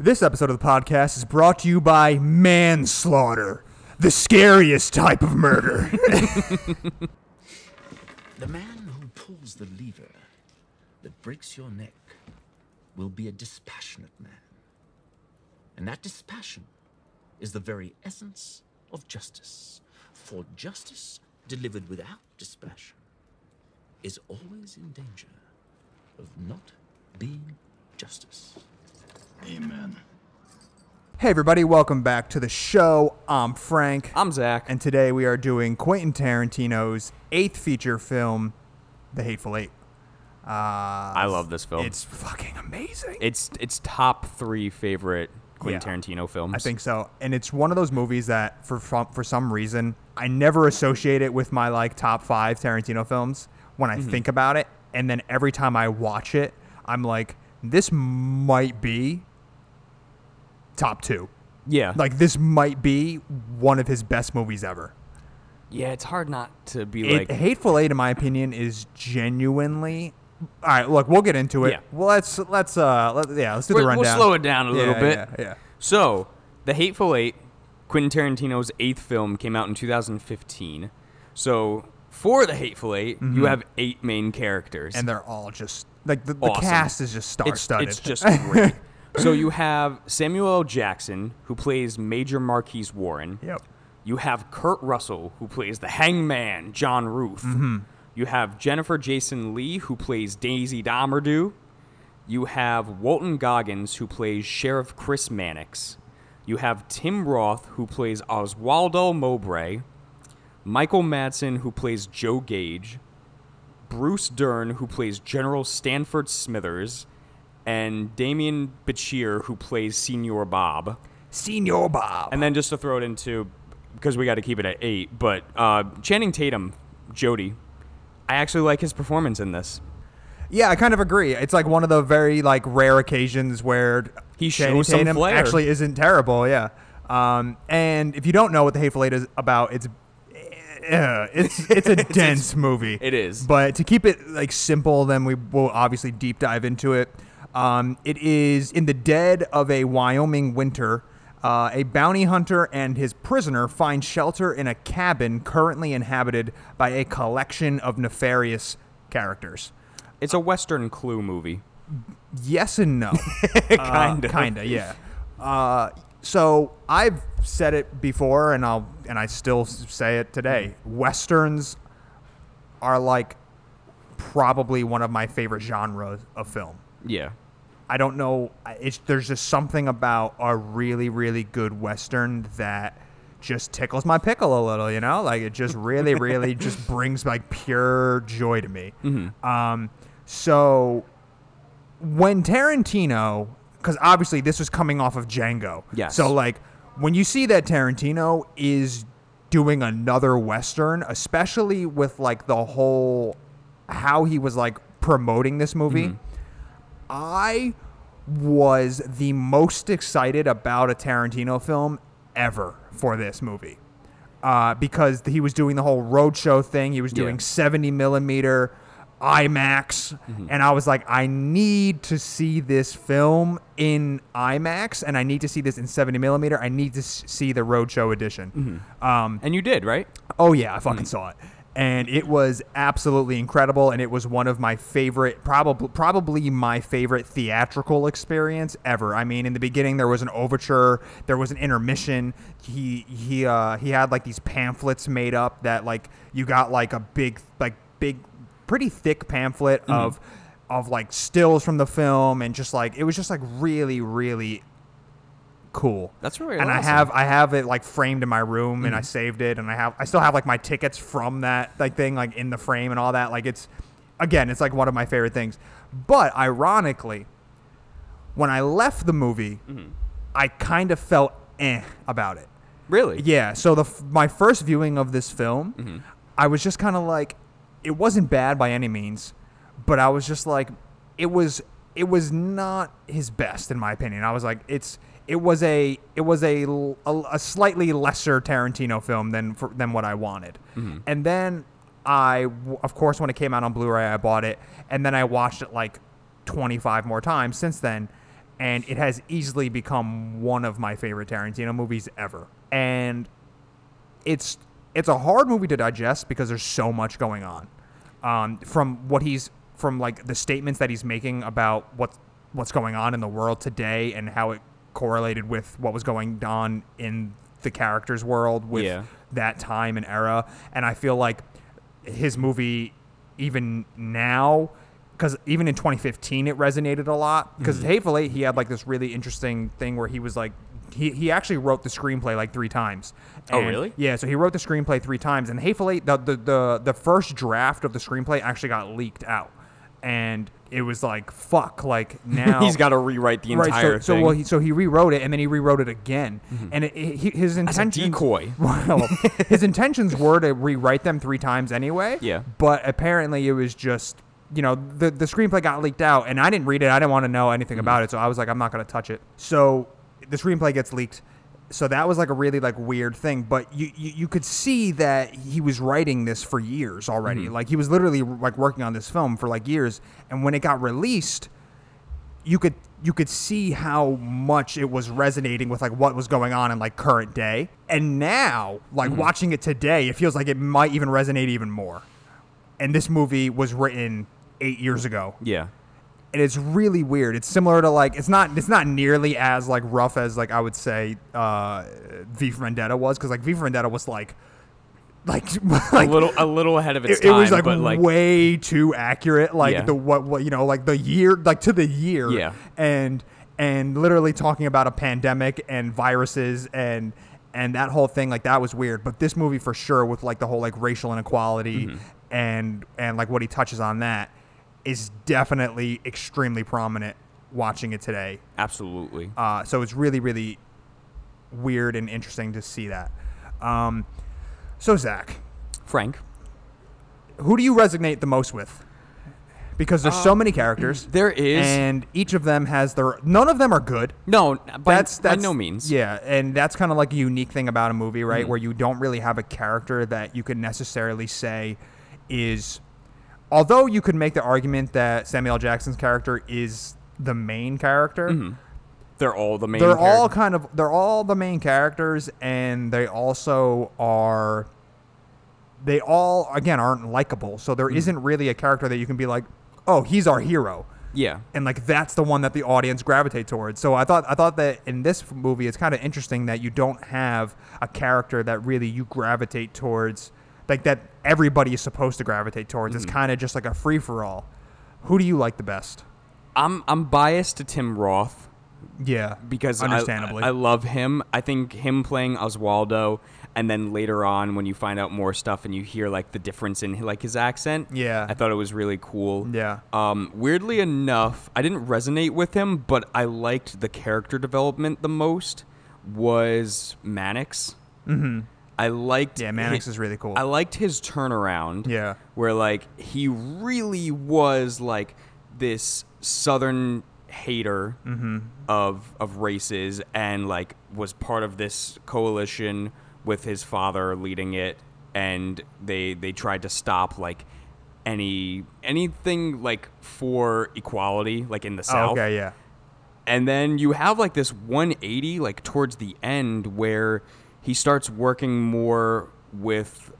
This episode of the podcast is brought to you by manslaughter, the scariest type of murder. The man who pulls the lever that breaks your neck will be a dispassionate man. And that dispassion is the very essence of justice. For justice delivered without dispassion is always in danger of not being justice. Amen. hey, everybody, welcome back to the show. I'm Frank. I'm Zach. and today we are doing Quentin Tarantino's eighth feature film, The Hateful Eight. Uh, I love this film. It's fucking amazing. it's it's top three favorite Quentin Yeah. Tarantino films. I think so, and it's one of those movies that, for for for some reason, I never associate it with my like top five Tarantino films when I Mm-hmm. think about it, and then every time I watch it, I'm like, this might be top two. Yeah, Like this might be one of his best movies ever. yeah, it's hard not to be It, like. Hateful Eight, in my opinion, is genuinely. All right, look, we'll get into it. Yeah. Well, let's let's uh, let, yeah, let's do We're- the rundown. we'll slow it down a little Yeah, bit. Yeah, yeah. So, The Hateful Eight, Quentin Tarantino's eighth film, came out in 2015. So, for The Hateful 8 you have eight main characters. Mm-hmm. and they're all just like the, the Awesome. cast is just star it's, studded. it's just great. So, you have Samuel L. Jackson, who plays Major Marquis Warren. yep. You have Kurt Russell, who plays the hangman, John Ruth. Mm-hmm. You have Jennifer Jason Lee, who plays Daisy Domergue. You have Walton Goggins, who plays Sheriff Chris Mannix. You have Tim Roth, who plays Oswaldo Mowbray. Michael Madsen, who plays Joe Gage. Bruce Dern, who plays General Stanford Smithers. And Demián Bichir, who plays Senor Bob. Senior Bob. And then just to throw it into, because we got to keep it at eight, but uh, Channing Tatum, Jody, I actually like his performance in this. yeah, I kind of agree. It's like one of the very like rare occasions where He Channing shows some flair. actually isn't terrible. Yeah. Um, and if you don't know what the Hateful Eight is about, it's uh, it's it's a dense movie. It is. But to keep it like simple, then we will obviously deep dive into it. Um, it is in the dead of a Wyoming winter. Uh, a bounty hunter and his prisoner find shelter in a cabin currently inhabited by a collection of nefarious characters. It's a Western Clue movie. Yes and no. kind of. Kinda, yeah. Uh, so I've said it before, and I'll and I still say it today. Westerns are like probably one of my favorite genres of film. Yeah. I don't know. It's there's just something about a really really good western that just tickles my pickle a little. You know, like it just really really just brings like pure joy to me. Um, so when Tarantino, because obviously this was coming off of Django. Yes. So like when you see that Tarantino is doing another western, especially with like the whole how he was like promoting this movie. I was the most excited about a Tarantino film ever for this movie. Uh, because he was doing the whole roadshow thing. He was doing Yeah. 70 millimeter IMAX. And I was like, I need to see this film in IMAX and I need to see this in 70 millimeter. I need to s- see the roadshow edition. Um, And you did, right? Oh yeah, I fucking saw it, and it was absolutely incredible. And it was one of my favorite, probably probably my favorite theatrical experience ever. I mean, in the beginning there was an overture, there was an intermission. He he uh, he had like these pamphlets made up that like you got like a big like big, pretty thick pamphlet of of like stills from the film and just like it was just like really really cool. That's really and I have I have it like framed in my room Mm-hmm. and I saved it and I have I still have like my tickets from that like thing like in the frame and all that like it's again it's like one of my favorite things. But ironically, when I left the movie, Mm-hmm. I kind of felt eh about it. Really? Yeah. So the f- my first viewing of this film, Mm-hmm. I was just kind of like, it wasn't bad by any means, but I was just like, it was it was not his best in my opinion. I was like, it's it was a it was a a, a slightly lesser Tarantino film than for, than what I wanted. And then I of course when it came out on Blu-ray I bought it and then I watched it like 25 more times since then and it has easily become one of my favorite Tarantino movies ever. And it's it's a hard movie to digest because there's so much going on. Um, from what he's from like the statements that he's making about what what's going on in the world today and how it correlated with what was going on in the character's world with Yeah. that time and era. And I feel like his movie, even now, because even in 2015 it resonated a lot. Because mm-hmm. Hateful Eight, he had like this really interesting thing where he was like, he, he actually wrote the screenplay like three times. Oh, really? Yeah, so he wrote the screenplay three times, and Hateful Eight, the, the the the first draft of the screenplay actually got leaked out, and it was like fuck, like now He's got to rewrite the entire right, so, thing. So well, he, so he rewrote it, and then he rewrote it again, and it, his intentions decoy. well, his intentions were to rewrite them three times anyway. Yeah. But apparently it was just, you know, the the screenplay got leaked out, and I didn't read it. I didn't want to know anything Mm-hmm. about it, so I was like, I'm not going to touch it. So the screenplay gets leaked. So that was like a really like weird thing, but you, you you could see that he was writing this for years already. Mm-hmm. Like he was literally like working on this film for like years, and when it got released, you could you could see how much it was resonating with like what was going on in like current day and now like Mm-hmm. watching it today it feels like it might even resonate even more and this movie was written eight years ago yeah. And it's really weird it's similar to like it's not it's not nearly as like rough as like i would say uh v for vendetta was because like v for vendetta was like like like a little a little ahead of its it, it time, was like, but like way too accurate like Yeah. the what, what you know like the year like to the year Yeah. and and literally talking about a pandemic and viruses and and that whole thing like that was weird but this movie for sure with like the whole like racial inequality Mm-hmm. and and like what he touches on that is definitely extremely prominent watching it today absolutely. uh, so it's really, really weird and interesting to see that. Um, so Zach, Frank, who do you resonate the most with? Because there's so many characters. Uh, there is and each of them has their. None of them are good. no by, That's by no means. Yeah, and that's kind of like a unique thing about a movie, right? Mm-hmm. Where you don't really have a character that you could necessarily say is. Although you could make the argument that Samuel L. Jackson's character is the main character, They're all the main. they're all kind of they're all the main characters and they also are they all again aren't likable so there Mm. not really a character that you can be like oh he's our hero yeah. and like that's the one that the audience gravitate towards so i thought i thought that in this movie it's kind of interesting that you don't have a character that really you gravitate towards like that everybody is supposed to gravitate towards Mm-hmm. it's kind of just like a free-for-all who do you like the best I'm I'm biased to Tim Roth yeah because I- understandably I, I love him. I think him playing Oswaldo, and then later on when you find out more stuff and you hear like the difference in like his accent. Yeah. I thought it was really cool. Yeah. Um, weirdly enough, I didn't resonate with him, but I liked the character development the most. Was Mannix? Mm-hmm. I liked. yeah mannix hi- is really cool I liked his turnaround. Yeah. Where like he really was like this southern hater Mm-hmm. of of races and like was part of this coalition with his father leading it and they they tried to stop like any anything like for equality like in the Oh, south okay yeah and then you have like this 180 like towards the end where he starts working more with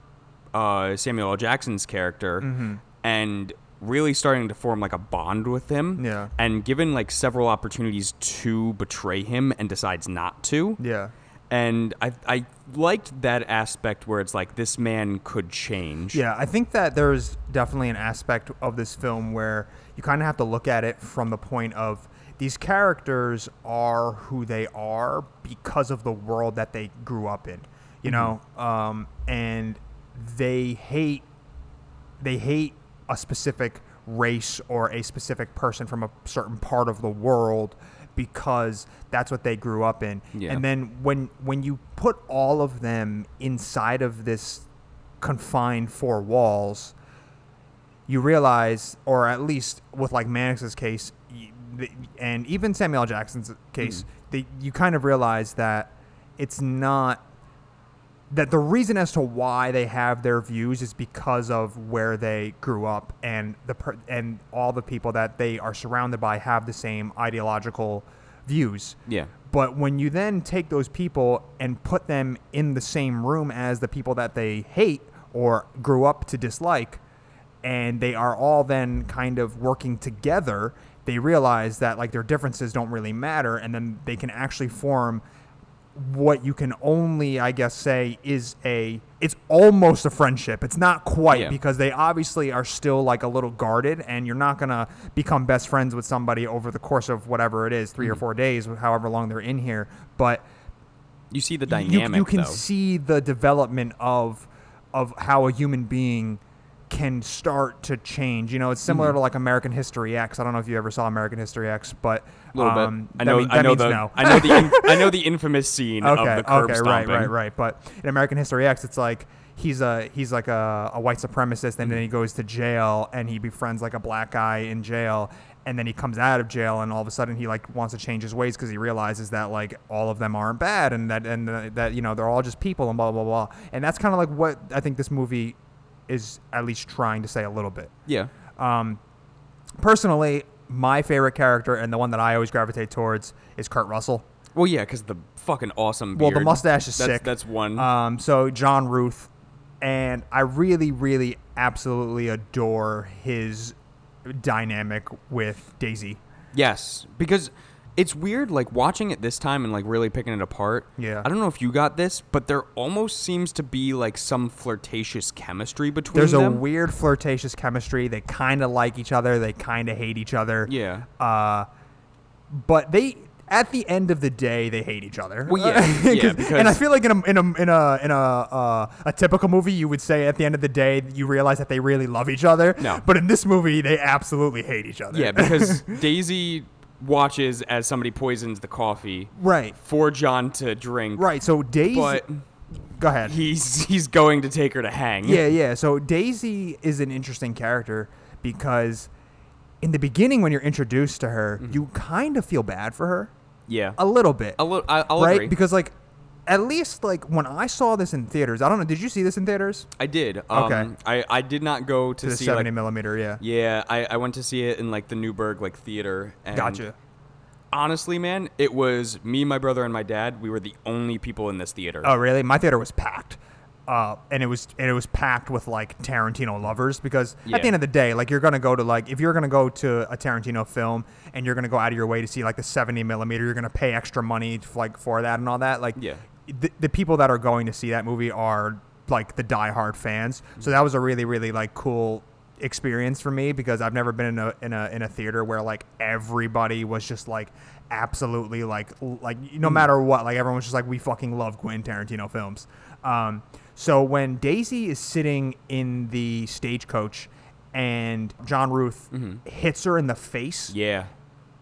uh, Samuel L. Jackson's character Mm-hmm. and really starting to form like a bond with him. Yeah. And given like several opportunities to betray him and decides not to. Yeah. And I I liked that aspect where it's like this man could change. Yeah, I think that there's definitely an aspect of this film where you kind of have to look at it from the point of these characters are who they are because of the world that they grew up in, you know, um, and they hate they hate a specific race or a specific person from a certain part of the world because that's what they grew up in. Yeah. And then when when you put all of them inside of this confined four walls, you realize, or at least with like Mannix's case, and even Samuel Jackson's case, mm-hmm. they, you kind of realize that it's not that the reason as to why they have their views is because of where they grew up and the per- and all the people that they are surrounded by have the same ideological views. Yeah. But when you then take those people and put them in the same room as the people that they hate or grew up to dislike, and they are all then kind of working together, they realize that like their differences don't really matter, and then they can actually form what you can only, I guess, say is a. It's almost a friendship. It's not quite Yeah. because they obviously are still like a little guarded, and you're not gonna become best friends with somebody over the course of whatever it is, 3 or mm-hmm. four days, however long they're in here. But You see the you- dynamic you, can though. see the development of of how a human being can start to change. You know, it's Mm-hmm. similar to like American History X. I don't know if you ever saw American History X, but a little um, bit. I know. mean- I that know means the. no. I know the. In, I know the infamous scene okay, of the curb okay, stomping. right, right, right. But in American History X, it's like he's a he's like a, a white supremacist, and then he goes to jail and he befriends like a black guy in jail. And then he comes out of jail, and all of a sudden he like wants to change his ways because he realizes that like all of them aren't bad, and that and uh, that you know they're all just people, and blah blah blah. And that's kind of like what I think this movie is at least trying to say a little bit Yeah. Um, personally, my favorite character and the one that I always gravitate towards is Kurt Russell. Well, yeah, because the fucking awesome. Well, the mustache is that's, sick. That's one. Um, so John Ruth, and I really, really, absolutely adore his dynamic with Daisy. Yes, because it's weird, like watching it this time and like really picking it apart. Yeah. I don't know if you got this, but there almost seems to be like some flirtatious chemistry between them. There's a weird flirtatious chemistry. They kind of like each other. They kind of hate each other. Yeah. Uh, but they. At the end of the day, they hate each other. Well, yeah, yeah, and I feel like in a in a in a in a uh, a typical movie, you would say at the end of the day, you realize that they really love each other. No. but in this movie, they absolutely hate each other. Yeah, because Daisy watches as somebody poisons the coffee right, for John to drink. right. So Daisy, But go ahead. he's he's going to take her to hang. Yeah, yeah. So Daisy is an interesting character because in the beginning, when you're introduced to her, Mm-hmm. you kind of feel bad for her Yeah. a little bit, A little. I, I'll right? agree. Because like, at least like when I saw this in theaters, I don't know. Did you see this in theaters? I did. Um, Okay. I, I did not go to, To the see 70 like millimeter, yeah. yeah. I, I went to see it in like the Newburgh like theater. And Gotcha. Honestly, man, it was me, my brother, and my dad. We were the only people in this theater. Oh, really? My theater was packed. Uh, and it was and it was packed with like Tarantino lovers because at the end of the day, like you're gonna go to like if you're gonna go to a Tarantino film and you're gonna go out of your way to see like the 70 millimeter, you're gonna pay extra money f- like for that and all that. Like Yeah. The, the people that are going to see that movie are like the diehard fans. So mm-hmm. that was a really really like cool experience for me because I've never been in a in a in a theater where like everybody was just like absolutely like like no mm. matter what like everyone was just like we fucking love Quentin Tarantino films. Um, so when Daisy is sitting in the stagecoach and John Ruth mm-hmm. hits her in the face, Yeah.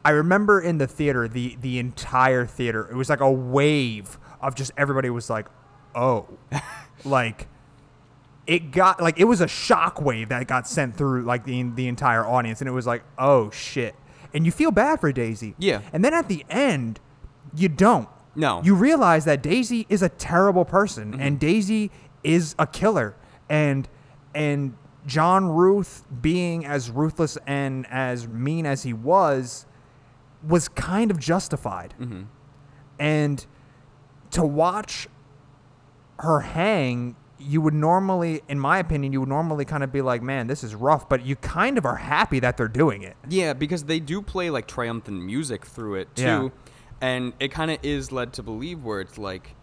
I remember in the theater, the the entire theater, it was like a wave of just everybody was like, "Oh," like it got like it was a shock wave that got sent through like the the entire audience, and it was like, "Oh shit!" And you feel bad for Daisy, Yeah. And then at the end, you don't. No. you realize that Daisy is a terrible person, Mm-hmm. and Daisy is a killer, and and John Ruth being as ruthless and as mean as he was was kind of justified. Mm-hmm. And to watch her hang, you would normally, in my opinion, you would normally kind of be like, man, this is rough, but you kind of are happy that they're doing it. Yeah, because they do play like triumphant music through it too. Yeah. And it kind of is led to believe where it's like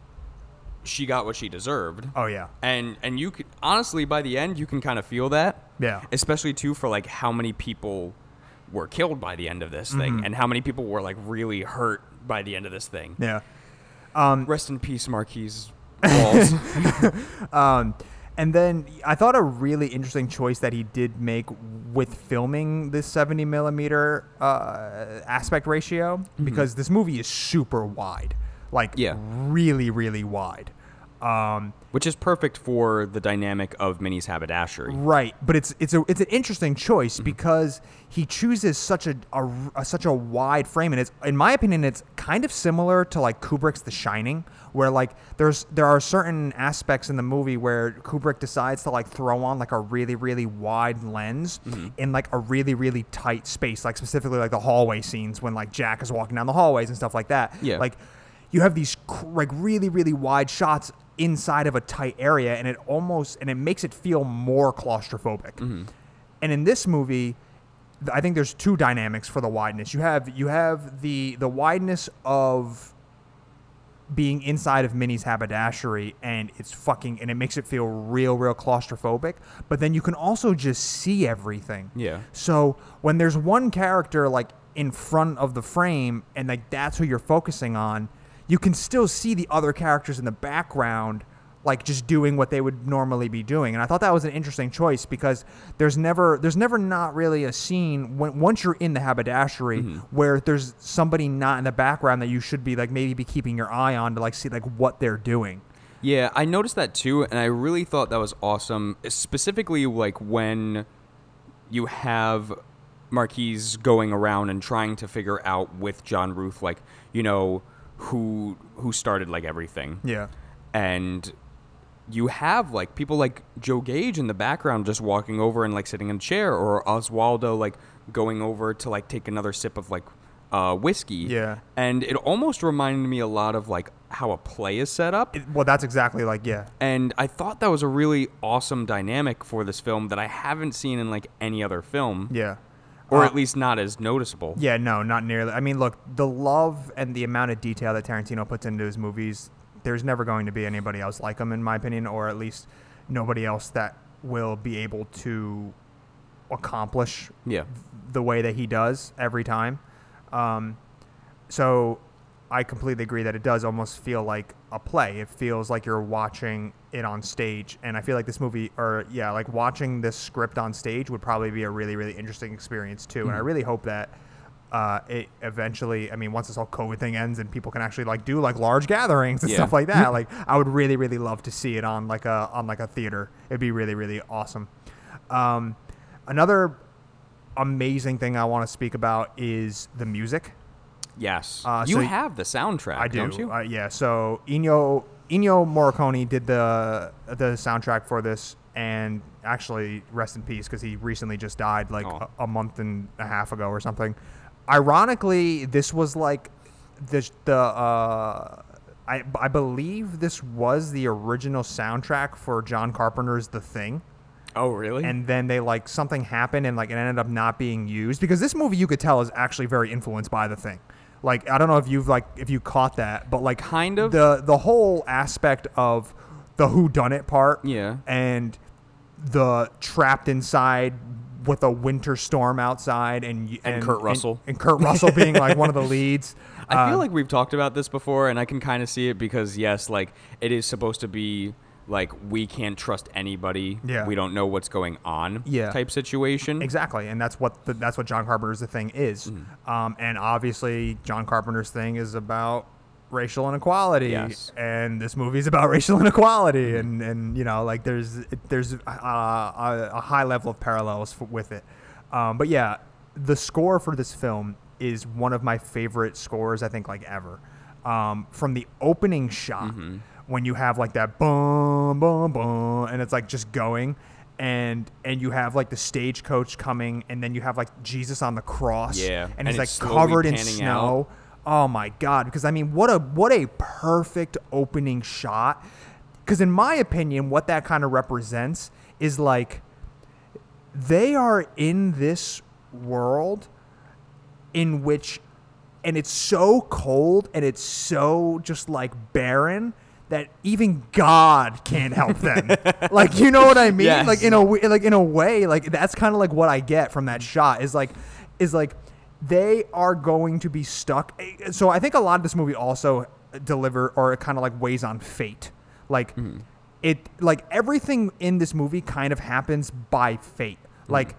she got what she deserved. Oh, yeah. And and you could honestly by the end you can kind of feel that. Yeah. Especially too for like how many people were killed by the end of this thing Mm-hmm. and how many people were like really hurt by the end of this thing. Yeah. Rest in peace, Marquis Walls. Um, and then I thought a really interesting choice that he did make with filming this 70 millimeter uh, aspect ratio because this movie is super wide, like Yeah. really, really wide. Um, Which is perfect for the dynamic of Minnie's haberdashery. Right, but it's it's a it's an interesting choice Mm-hmm. because he chooses such a, a, a- such a wide frame, and it's in my opinion, it's kind of similar to like Kubrick's The Shining, where like there's there are certain aspects in the movie where Kubrick decides to like throw on like a really really wide lens Mm-hmm. in like a really really tight space, like specifically like the hallway scenes when like Jack is walking down the hallways and stuff like that. Yeah. like you have these like really really wide shots inside of a tight area and it almost and it makes it feel more claustrophobic. Mm-hmm. And in this movie i think there's two dynamics for the wideness. You have you have the the wideness of being inside of Minnie's haberdashery and it's fucking and it makes it feel real real claustrophobic but then you can also just see everything. Yeah. so when there's one character like in front of the frame and like that's who you're focusing on, you can still see the other characters in the background like just doing what they would normally be doing. And I thought that was an interesting choice because there's never there's never not really a scene when once you're in the haberdashery mm-hmm. where there's somebody not in the background that you should be like maybe be keeping your eye on to like see like what they're doing. Yeah, I noticed that too, and I really thought that was awesome. Specifically, like when you have Marquis going around and trying to figure out with John Ruth, like you know who who started like everything, Yeah. and you have like people like Joe Gage in the background just walking over and like sitting in a chair, or Oswaldo like going over to like take another sip of like uh, whiskey. Yeah. and it almost reminded me a lot of like how a play is set up. It- well, that's exactly like yeah. And I thought that was a really awesome dynamic for this film that I haven't seen in like any other film, Yeah. Or Uh, at least not as noticeable. Yeah, no, not nearly. I mean, look, the love and the amount of detail that Tarantino puts into his movies, there's never going to be anybody else like him, in my opinion, or at least nobody else that will be able to accomplish Yeah. the way that he does every time. Um, so I completely agree that it does almost feel like a play. It feels like you're watching it on stage, and I feel like this movie, or yeah, like watching this script on stage would probably be a really, really interesting experience too. And I really hope that uh, it eventually, I mean, once this whole COVID thing ends and people can actually like do like large gatherings and Yeah. stuff like that, like I would really, really love to see it on like a on like a theater. It'd be really, really awesome. Um, another amazing thing I want to speak about is the music. Yes. Uh, you so- have the soundtrack, I do. don't you? Uh, yeah. So Ennio Ennio Morricone did the the soundtrack for this, and actually, rest in peace because he recently just died like Aw. a, a month and a half ago or something. Ironically, this was like the the uh, I I believe this was the original soundtrack for John Carpenter's The Thing oh, really? and then they like something happened and like it ended up not being used because this movie you could tell is actually very influenced by the thing like i don't know if you've like if you caught that but like Kind of. the the whole aspect of the who done it part Yeah. and the trapped inside with a winter storm outside and y- And Kurt Russell. and, Kurt Russell being like one of the leads I feel Um, like we've talked about this before, and I can kind of see it because yes, like it is supposed to be like we can't trust anybody. Yeah. We don't know what's going on. Yeah. Type situation. Exactly, and that's what the, that's what John Carpenter's the thing is, Mm. um, and obviously John Carpenter's thing is about racial inequality, Yes. and this movie is about racial inequality, and and you know like there's there's uh, a, a high level of parallels f with it, um, but yeah, the score for this film is one of my favorite scores I think like ever, um, from the opening shot Mm-hmm. When you have like that boom boom boom and it's like just going and and you have like the stagecoach coming and then you have like Jesus on the cross Yeah, and, and he's like covered in snow. oh my god because I mean what a what a perfect opening shot. Because in my opinion what that kind of represents is like they are in this world in which and it's so cold and it's so just like barren that even God can't help them. like you know what I mean? Yes. Like in a like in a way, like that's kind of like what I get from that shot is like is like they are going to be stuck. Eh, So I think a lot of this movie also deliver or it kind of like weighs on fate. Like it like everything in this movie kind of happens by fate. Like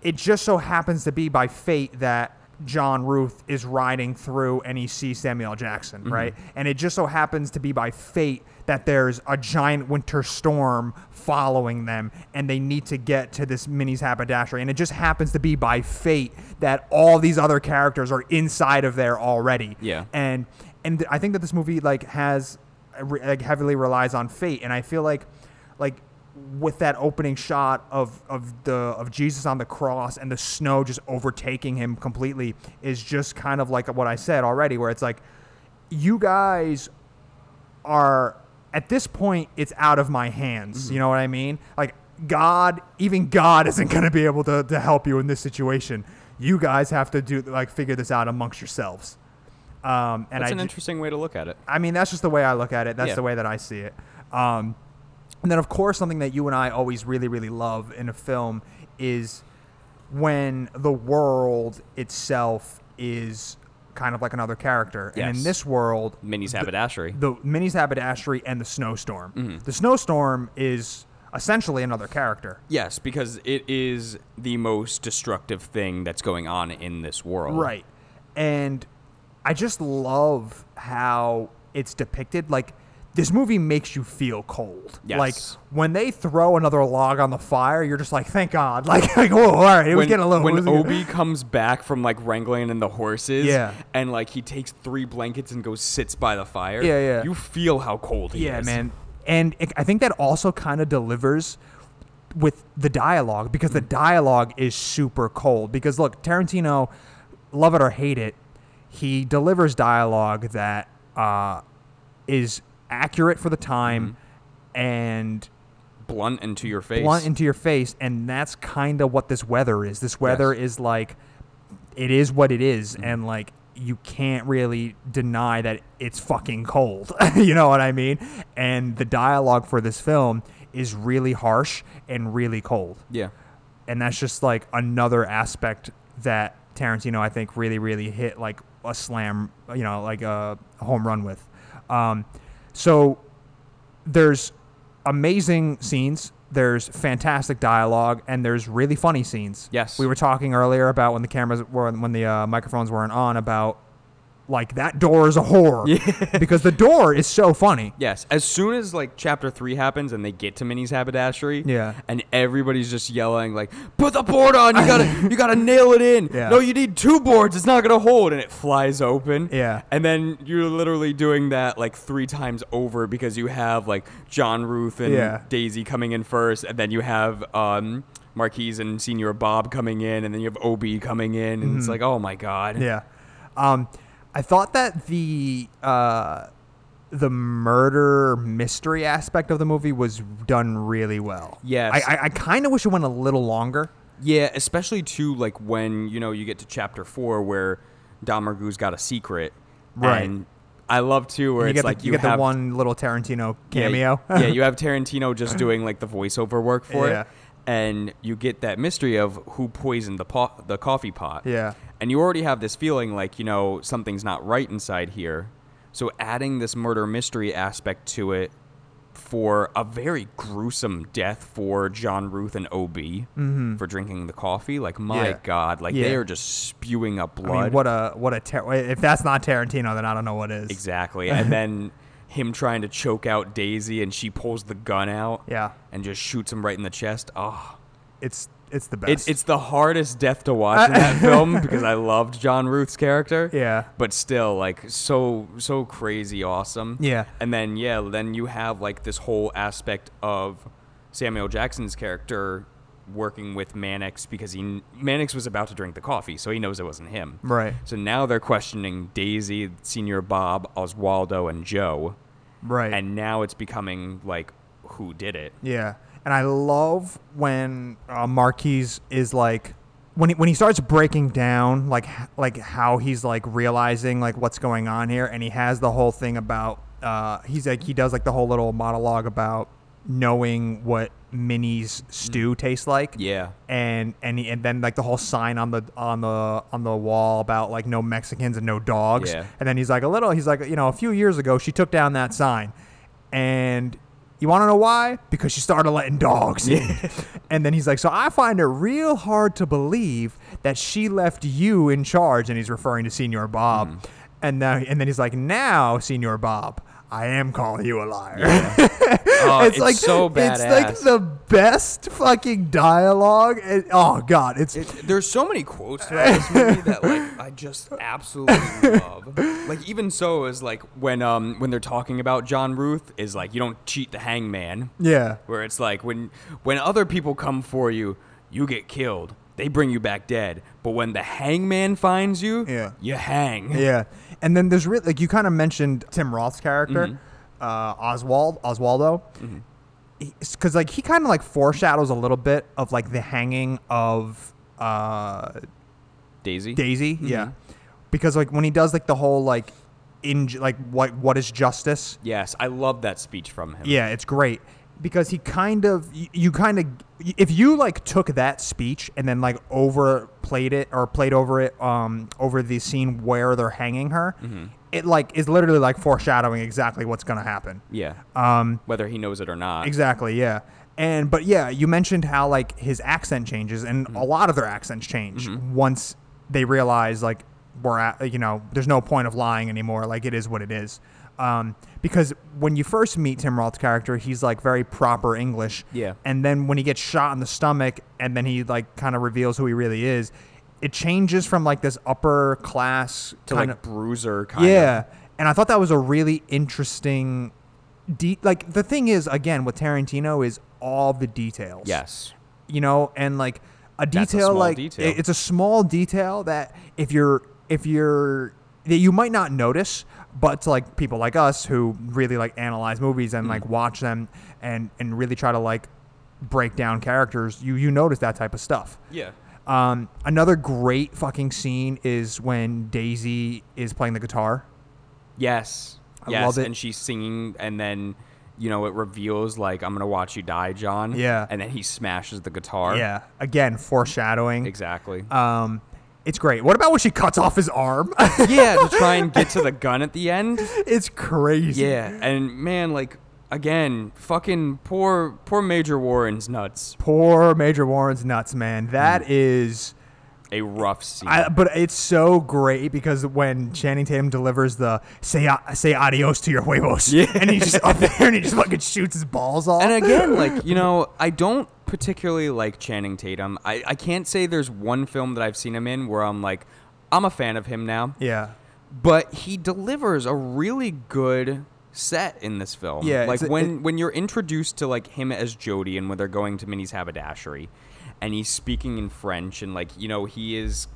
it just so happens to be by fate that John Ruth is riding through and he sees Samuel L. Jackson, mm-hmm. right? And it just so happens to be by fate that there's a giant winter storm following them and they need to get to this Minnie's haberdashery. And it just happens to be by fate that all these other characters are inside of there already. Yeah. And and I think that this movie like has like heavily relies on fate and I feel like like with that opening shot of of the of Jesus on the cross and the snow just overtaking him completely is just kind of like what I said already where it's like you guys are at this point it's out of my hands. You know what i mean? Like god even god isn't going to be able to, to help you in this situation. You guys have to do like figure this out amongst yourselves. Um, and That's I, an interesting way to look at it. I mean that's just the way i look at it. That's Yeah. the way that i see it. Um, and then of course something that you and i always really really love in a film is when the world itself is kind of like another character and in this world Minnie's the- haberdashery. the Minnie's haberdashery and the snowstorm. Mm-hmm. The snowstorm is essentially another character. Yes, because it is the most destructive thing that's going on in this world. Right. And I just love how it's depicted. Like, this movie makes you feel cold. Yes. Like, when they throw another log on the fire, you're just like, thank God. Like, like whoa, all right, it was getting a little. when it was getting- O.B. comes back from like wrangling in the horses, Yeah. and like he takes three blankets and goes sits by the fire, Yeah, yeah. you feel how cold he Yeah, is. man. And it, I think that also kind of delivers with the dialogue because the dialogue is super cold. Because look, Tarantino, love it or hate it, he delivers dialogue that uh, is accurate for the time and blunt into your face. blunt into your face. And that's kind of what this weather is. This weather is like, it is what it is, and like you can't really deny that it's fucking cold. you know what I mean? And the dialogue for this film is really harsh and really cold. yeah, And that's just like another aspect that Tarantino I think really really hit like a slam, you know, like a home run with. Um, so there's amazing scenes. There's fantastic dialogue, and there's really funny scenes. Yes. we were talking earlier about when the cameras were when the uh, microphones weren't on about like that door is a horror because the door is so funny. yes. As soon as like chapter three happens and they get to Minnie's haberdashery, Yeah. and everybody's just yelling like, "Put the board on! You gotta, you gotta nail it in! Yeah. No, you need two boards. It's not gonna hold." And it flies open. Yeah. And then you're literally doing that like three times over because you have like John Ruth and Yeah. Daisy coming in first, and then you have um, Marquis and Senior Bob coming in, and then you have O.B. coming in, and it's like, oh my god. Mm-hmm. Yeah. Um, I thought that the uh, the murder mystery aspect of the movie was done really well. Yes. I, I, I kind of wish it went a little longer. Yeah, especially too like when you know you get to chapter four where Domergue's got a secret, Right. And I love too where you it's like the, you, you get have the one little Tarantino yeah, cameo. yeah, you have Tarantino just doing like the voiceover work for Yeah. it, and you get that mystery of who poisoned the the coffee pot. Yeah. and you already have this feeling like you know something's not right inside here. So adding this murder mystery aspect to it for a very gruesome death for John Ruth and Ob for drinking the coffee. Like my Mm-hmm. Yeah. God, like Yeah. they are just spewing up I blood. mean, what a what a ter- if that's not Tarantino, then I don't know what is. exactly, and then him trying to choke out Daisy, and she pulls the gun out. Yeah. and just shoots him right in the chest. Oh, It's it's the best. it, it's the hardest death to watch in that film because I loved John Ruth's character. Yeah. but still, like so so crazy awesome. Yeah. and then yeah, then you have like this whole aspect of Samuel Jackson's character working with Mannix because he Mannix was about to drink the coffee, so he knows it wasn't him. Right. So now they're questioning Daisy, Senior Bob, Oswaldo, and Joe, right. and now it's becoming like who did it. Yeah, and I love when uh, Marquis is like when he, when he starts breaking down like like how he's like realizing like what's going on here, and he has the whole thing about uh, he's like he does like the whole little monologue about knowing what Minnie's stew tastes like. Yeah. And and and then like the whole sign on the on the on the wall about like no Mexicans and no dogs. Yeah. And then he's like a little he's like you know a few years ago she took down that sign, and you want to know why? Because she started letting dogs in. and then he's like, so I find it real hard to believe that she left you in charge, and he's referring to Senior Bob, Mm-hmm. and now and then he's like, now Senior Bob, I am calling you a liar. Oh, it's, so badass. It's like the best fucking dialogue. and- oh god, it's It, there's so many quotes throughout this movie that like I just absolutely love. Like even so is like when um when they're talking about John Ruth is like you don't cheat the hangman. yeah. Where it's like when when other people come for you, you get killed. They bring you back dead. But when the hangman finds you, Yeah. you hang. Yeah, and then there's really like you kind of mentioned Tim Roth's character, Mm-hmm. uh, Oswald Oswaldo, because like he kind of like foreshadows a little bit of like the hanging of uh, Daisy. Daisy. Mm-hmm. Yeah, because like when he does like the whole like in like what what is justice. Yes, I love that speech from him. Yeah, it's great because he kind of you, kind of if you like took that speech and then like overplayed it or played over it um over the scene where they're hanging her, Mm-hmm. it like is literally like foreshadowing exactly what's gonna happen. Yeah. Um, Whether he knows it or not. exactly, yeah. And but yeah, you mentioned how like his accent changes, and Mm-hmm. a lot of their accents change once they realize like we're at you know there's no point of lying anymore. Like it is what it is. Um, because when you first meet Tim Roth's character, he's like very proper English. Yeah. And then when he gets shot in the stomach, and then he like kind of reveals who he really is, it changes from like this upper class to kind like of bruiser kind of yeah, of. and I thought that was a really interesting. De- like the thing is, again, with Tarantino is all the details. Yes. you know, and like a a detail small like detail. it's a small detail that if you're if you're that you might not notice, but to like people like us who really like analyze movies and Mm. like watch them and and really try to like break down characters, you you notice that type of stuff. Yeah. Um, another great fucking scene is when Daisy is playing the guitar. Yes. I yes. love it. And she's singing, and then, you know, it reveals, like, I'm going to watch you die, John. Yeah. And then he smashes the guitar. Yeah, again foreshadowing. Exactly. Um, it's great. What about when she cuts off his arm? yeah, to try and get to the gun at the end. it's crazy. Yeah. And, man, like, again, fucking poor, poor Major Warren's nuts. Poor Major Warren's nuts, man. That mm. is. A rough scene. I, but it's so great because when Channing Tatum delivers the say uh, say adios to your huevos, Yeah. and he's just up there and he just fucking shoots his balls off. and again, like, you know, I don't particularly like Channing Tatum. I, I can't say there's one film that I've seen him in where I'm like, I'm a fan of him now. yeah, but he delivers a really good set in this film. Yeah, like when it- when you're introduced to like him as Jody and when they're going to Minnie's haberdashery, and he's speaking in French and like you know he is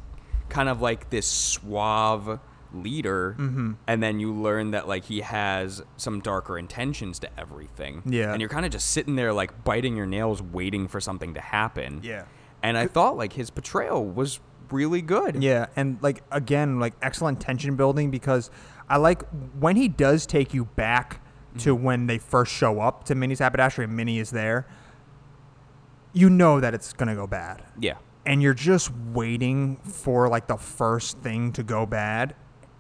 kind of like this suave leader, Mm-hmm. and then you learn that like he has some darker intentions to everything. Yeah. and you're kind of just sitting there like biting your nails, waiting for something to happen. Yeah. and I thought like his portrayal was really good. Yeah, and like again, like excellent tension building because I like when he does take you back to Mm-hmm. when they first show up to Minnie's haberdashery and Minnie is there. You know that it's gonna go bad, yeah. and you're just waiting for like the first thing to go bad,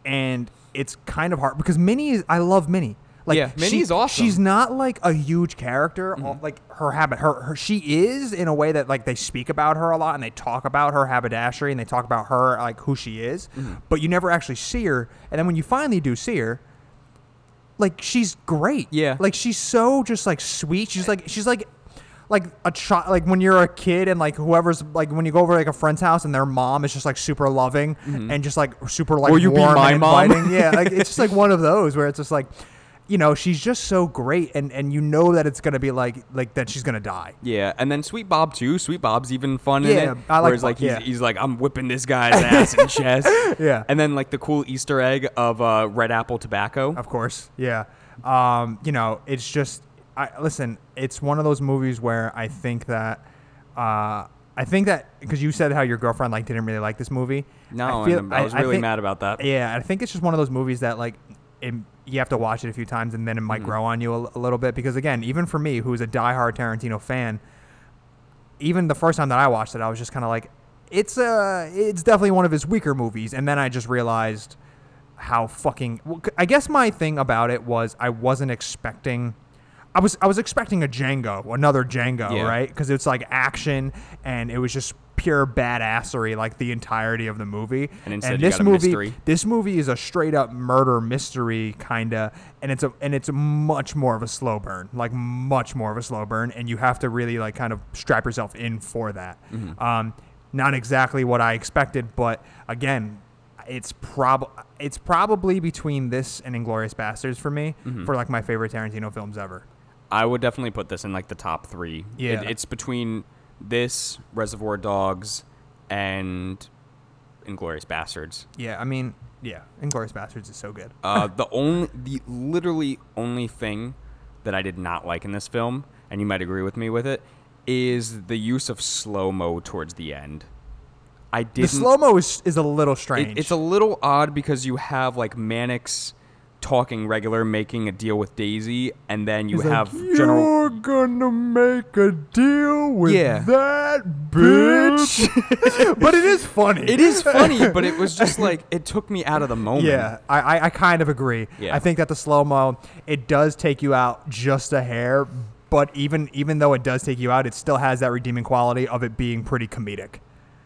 and it's kind of hard because Minnie is. I love Minnie. Like Yeah, she- Minnie's awesome. She's not like a huge character. Like her habit, her, her she is in a way that like they speak about her a lot and they talk about her haberdashery and they talk about her like who she is, Mm-hmm. but you never actually see her. And then when you finally do see her, like she's great. Yeah. like she's so just like sweet. She's like she's like like a child like when you're a kid and like whoever's like when you go over like a friend's house and their mom is just like super loving and just like super like Will you be warm my and mom? inviting. yeah like it's just like one of those where it's just like you know she's just so great and and you know that it's gonna be like like that she's gonna die Yeah, and then Sweet Bob too. Sweet Bob's even fun in Yeah, it. I like Whereas like he's, yeah. he's like I'm whipping this guy's ass and chest. Yeah. and then like the cool Easter egg of uh, Red Apple Tobacco. Of course, yeah. Um, you know, it's just I listen. It's one of those movies where I think that uh, I think that because you said how your girlfriend like didn't really like this movie. No, I, feel- I was really think- mad about that. Yeah, I think it's just one of those movies that like it, you have to watch it a few times and then it Mm-hmm. might grow on you a, a little bit because again, even for me who's a diehard Tarantino fan, even the first time that I watched it, I was just kind of like, it's uh it's definitely one of his weaker movies, and then I just realized how fucking. I guess my thing about it was I wasn't expecting. I was I was expecting a Django, another Django, Yeah. right? Because it's like action, and it was just pure badassery like the entirety of the movie. And instead you this movie, mystery. this movie is a straight up murder mystery kinda, and it's a and it's much more of a slow burn, like much more of a slow burn, and you have to really like kind of strap yourself in for that. Mm-hmm. Um, not exactly what I expected, but again, it's prob it's probably between this and Inglourious Basterds for me Mm-hmm. for like my favorite Tarantino films ever. I would definitely put this in like the top three. Yeah. It, it's between this, Reservoir Dogs, and Inglourious Basterds. Yeah, I mean, yeah, Inglourious Basterds is so good. Uh, the only, the literally only thing that I did not like in this film, and you might agree with me with it, is the use of slow mo towards the end. I didn't. The slow mo is, is a little it- strange. it's a little odd because you have like Mannix talking regular, making a deal with Daisy, and then you He's like, have General. You're gonna make a deal with Yeah. that bitch. but it is funny. It is funny, but it was just like it took me out of the moment. Yeah, I, I, I kind of agree. Yeah. I think that the slow mo it does take you out just a hair, but even even though it does take you out, it still has that redeeming quality of it being pretty comedic.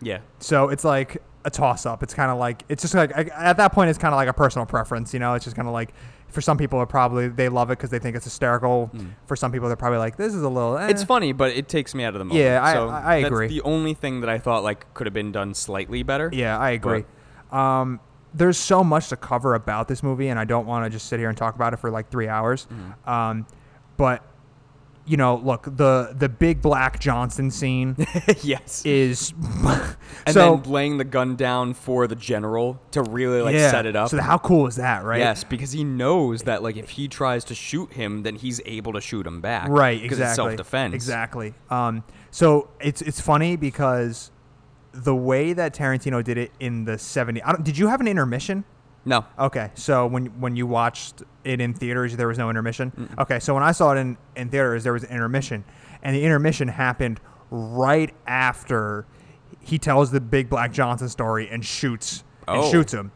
Yeah. So it's like a toss up. It's kind of like it's just like I- at that point it's kind of like a personal preference. You know, it's just kind of like for some people it probably they love it because they think it's hysterical. For some people they're probably like this is a little. Eh. Mm. It's funny, but it takes me out of the moment. Yeah, I- so I- I that's agree. the only thing that I thought like could have been done slightly better. Yeah, I agree. Um, there's so much to cover about this movie, and I don't want to just sit here and talk about it for like three hours. Mm-hmm. Um, but you know, look the the big black Johnson scene yes. is and so then laying the gun down for the general to really like yeah. set it up. So how cool is that, right? Yes, because he knows that like if he tries to shoot him, then he's able to shoot him back. right Because exactly it's self defense. exactly um so it's it's funny because the way that tarantino did it in the 70s I don't, did you have an intermission No. okay so when when you watched it in theaters there was no intermission okay so when i saw it in in theaters there was an intermission and the intermission happened right after he tells the big black johnson story and shoots and Oh. shoots him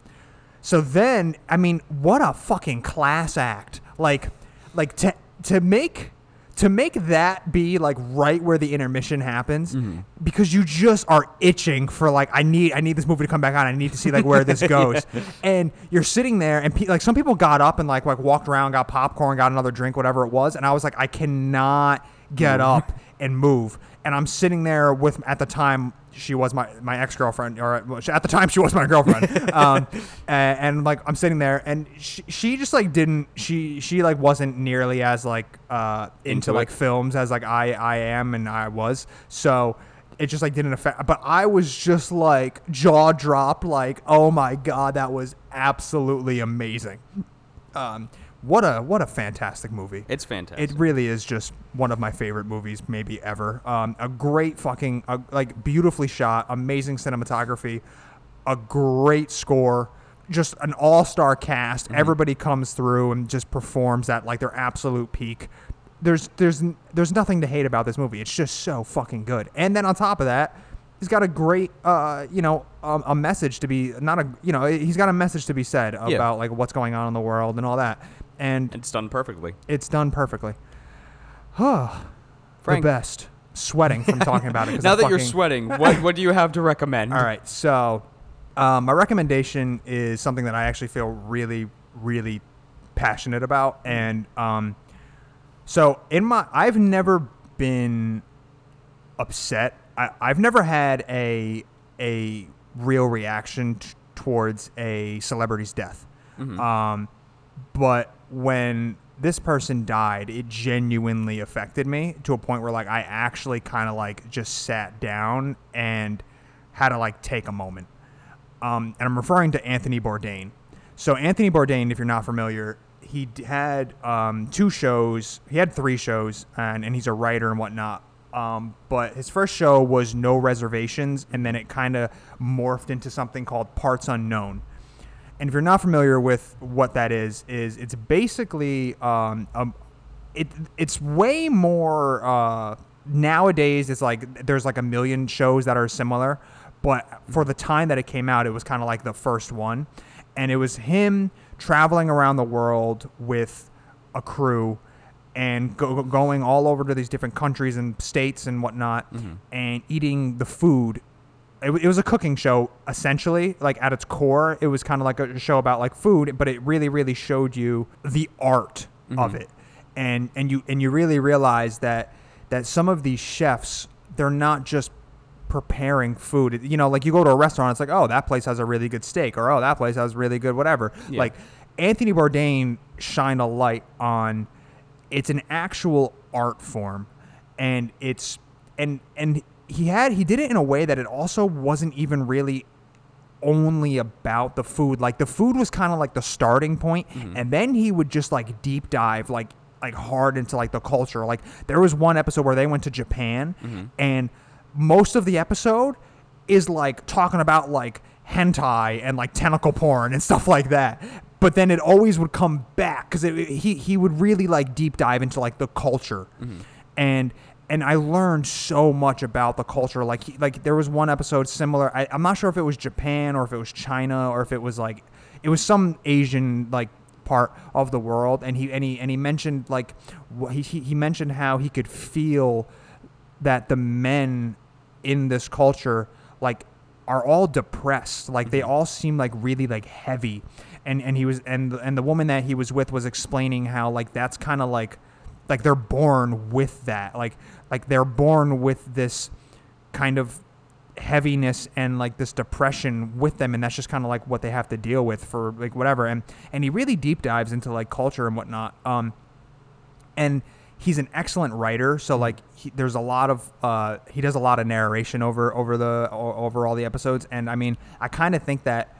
so then, I mean, what a fucking class act! Like, like to to make to make that be like right where the intermission happens, mm-hmm. because you just are itching for like I need I need this movie to come back on. I need to see like where this goes. And you're sitting there, and pe- like some people got up and like like walked around, got popcorn, got another drink, whatever it was, and I was like, I cannot get mm-hmm. up and move. And I'm sitting there with at the time she was my my ex girlfriend, or well, she- at the time she was my girlfriend. um, and, and like I'm sitting there, and she, she just like didn't she she like wasn't nearly as like uh into, Into like films as like I I am and I was. So it just like didn't affect. But I was just like jaw dropped, like oh my god, that was absolutely amazing. Um, what a what a fantastic movie. It's fantastic. It really is just one of my favorite movies, maybe ever. Um, a great fucking, uh, like, beautifully shot, amazing cinematography, a great score, just an all star cast. Everybody comes through and just performs at like their absolute peak. There's there's there's nothing to hate about this movie. It's just so fucking good. And then on top of that, he's got a great, uh, you know, um, a message to be not a, you know, he's got a message to be said about like what's going on in the world and all that. And it's done perfectly. it's done perfectly. the Frank. best. Sweating from talking about it. Now I that you're sweating, what what do you have to recommend? All right, so um, my recommendation is something that I actually feel really, really passionate about, and um, so in my, I've never been upset. I, I've never had a a real reaction t- towards a celebrity's death. Um, but when this person died, it genuinely affected me to a point where like I actually kind of like just sat down and had to like take a moment. Um, and I'm referring to Anthony Bourdain. So Anthony Bourdain, if you're not familiar, he had um, two shows. He had three shows, and, and he's a writer and whatnot. Um, but his first show was No Reservations, and then it kind of morphed into something called Parts Unknown. And if you're not familiar with what that is, is it's basically um, um, it it's way more uh, nowadays. It's like there's like a million shows that are similar, but for the time that it came out, it was kind of like the first one, and it was him traveling around the world with a crew and go, going all over to these different countries and states and whatnot, and eating the food it, it was a cooking show essentially like at its core it was kind of like a show about like food but it really really showed you the art of mm-hmm. it. And and you and you really realize that that some of these chefs they're not just preparing food. You know like you go to a restaurant it's like oh that place has a really good steak or oh that place has really good whatever. Yeah. like anthony bourdain shined a light on it's an actual art form and it's and and he had he did it in a way that it also wasn't even really only about the food. Like the food was kind of like the starting point mm-hmm. and then he would just like deep dive like like hard into like the culture. Like there was one episode where they went to japan mm-hmm. and most of the episode is like talking about like hentai and like tentacle porn and stuff like that. But then it always would come back because he he would really like deep dive into like the culture. Mm-hmm. And and I learned so much about the culture. Like he, like there was one episode similar. I, I'm not sure if it was Japan or if it was China or if it was like it was some Asian like part of the world. And he and he and he mentioned like he he, he mentioned how he could feel that the men in this culture like are all depressed like they mm-hmm. all seem like really like heavy and and he was and and the woman that he was with was explaining how like that's kind of like like they're born with that like like they're born with this kind of heaviness and like this depression with them and that's just kind of like what they have to deal with for like whatever. And and he really deep dives into like culture and whatnot. Um and he's an excellent writer so like he, there's a lot of uh he does a lot of narration over over the over all the episodes. And i mean i kind of think that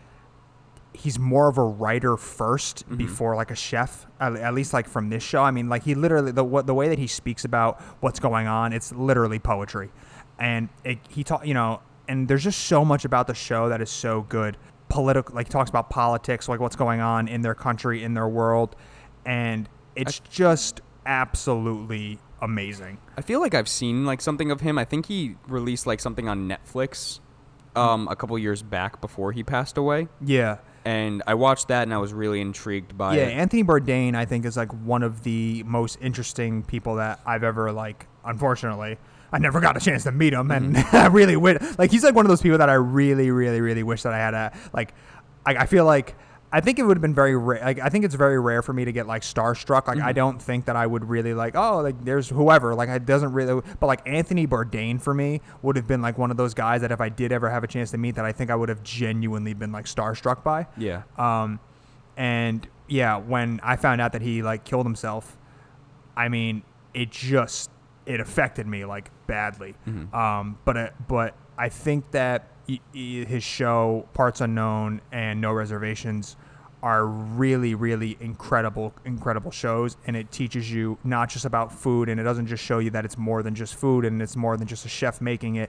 he's more of a writer 1st before like a chef at, at least like from this show. I mean like he literally the what the way that he speaks about what's going on it's literally poetry. And it, he taught you know and there's just so much about the show that is so good. Political like he talks about politics like what's going on in their country in their world and it's just absolutely amazing. I feel like I've seen like something of him. I think he released like something on Netflix um, a couple years back before he passed away, yeah and I watched that and I was really intrigued by yeah, it. Anthony Bourdain, I think, is like one of the most interesting people that I've ever like. Unfortunately, I never got a chance to meet him, and mm-hmm. I really wish like he's like one of those people that I really, really, really wish that I had a like. I, I feel like I think it would have been very rare. Like I think it's very rare for me to get like starstruck. Like I don't think that I would really like. Oh, like there's whoever. Like it doesn't really. But like Anthony Bourdain for me would have been like one of those guys that if I did ever have a chance to meet, that I think I would have genuinely been like starstruck by. Yeah. Um, and yeah, when I found out that he like killed himself, I mean, it just it affected me like badly. Um, but uh, but I think that his show Parts Unknown and No Reservations are really really incredible incredible shows and it teaches you not just about food and it doesn't just show you that it's more than just food and it's more than just a chef making it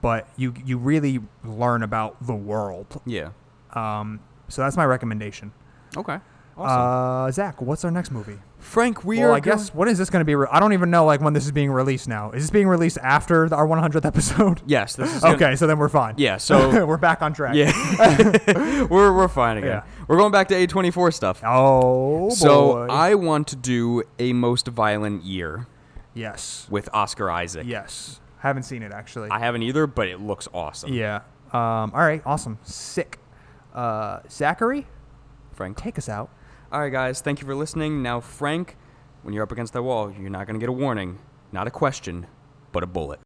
but you you really learn about the world Yeah. um, so that's my recommendation. Okay. Awesome. Uh, Zach, what's our next movie? Frank, we well, are. I guess what is this going to be? Re- I don't even know like when this is being released now. Is this being released after the, our 100th episode? Yes. This is gonna- Okay, so then we're fine. Yeah, so- we're back on track. Yeah. we're we're fine again. Yeah. We're going back to A24 stuff. Oh boy. So I want to do a most violent year yes, with Oscar Isaac. yes. Haven't seen it actually. I haven't either, but it looks awesome. yeah. Um. All right. Awesome. Sick. Uh, Zachary, Frank. take us out. All right, guys. Thank you for listening. Now, Frank, when you're up against that wall, you're not going to get a warning, not a question, but a bullet.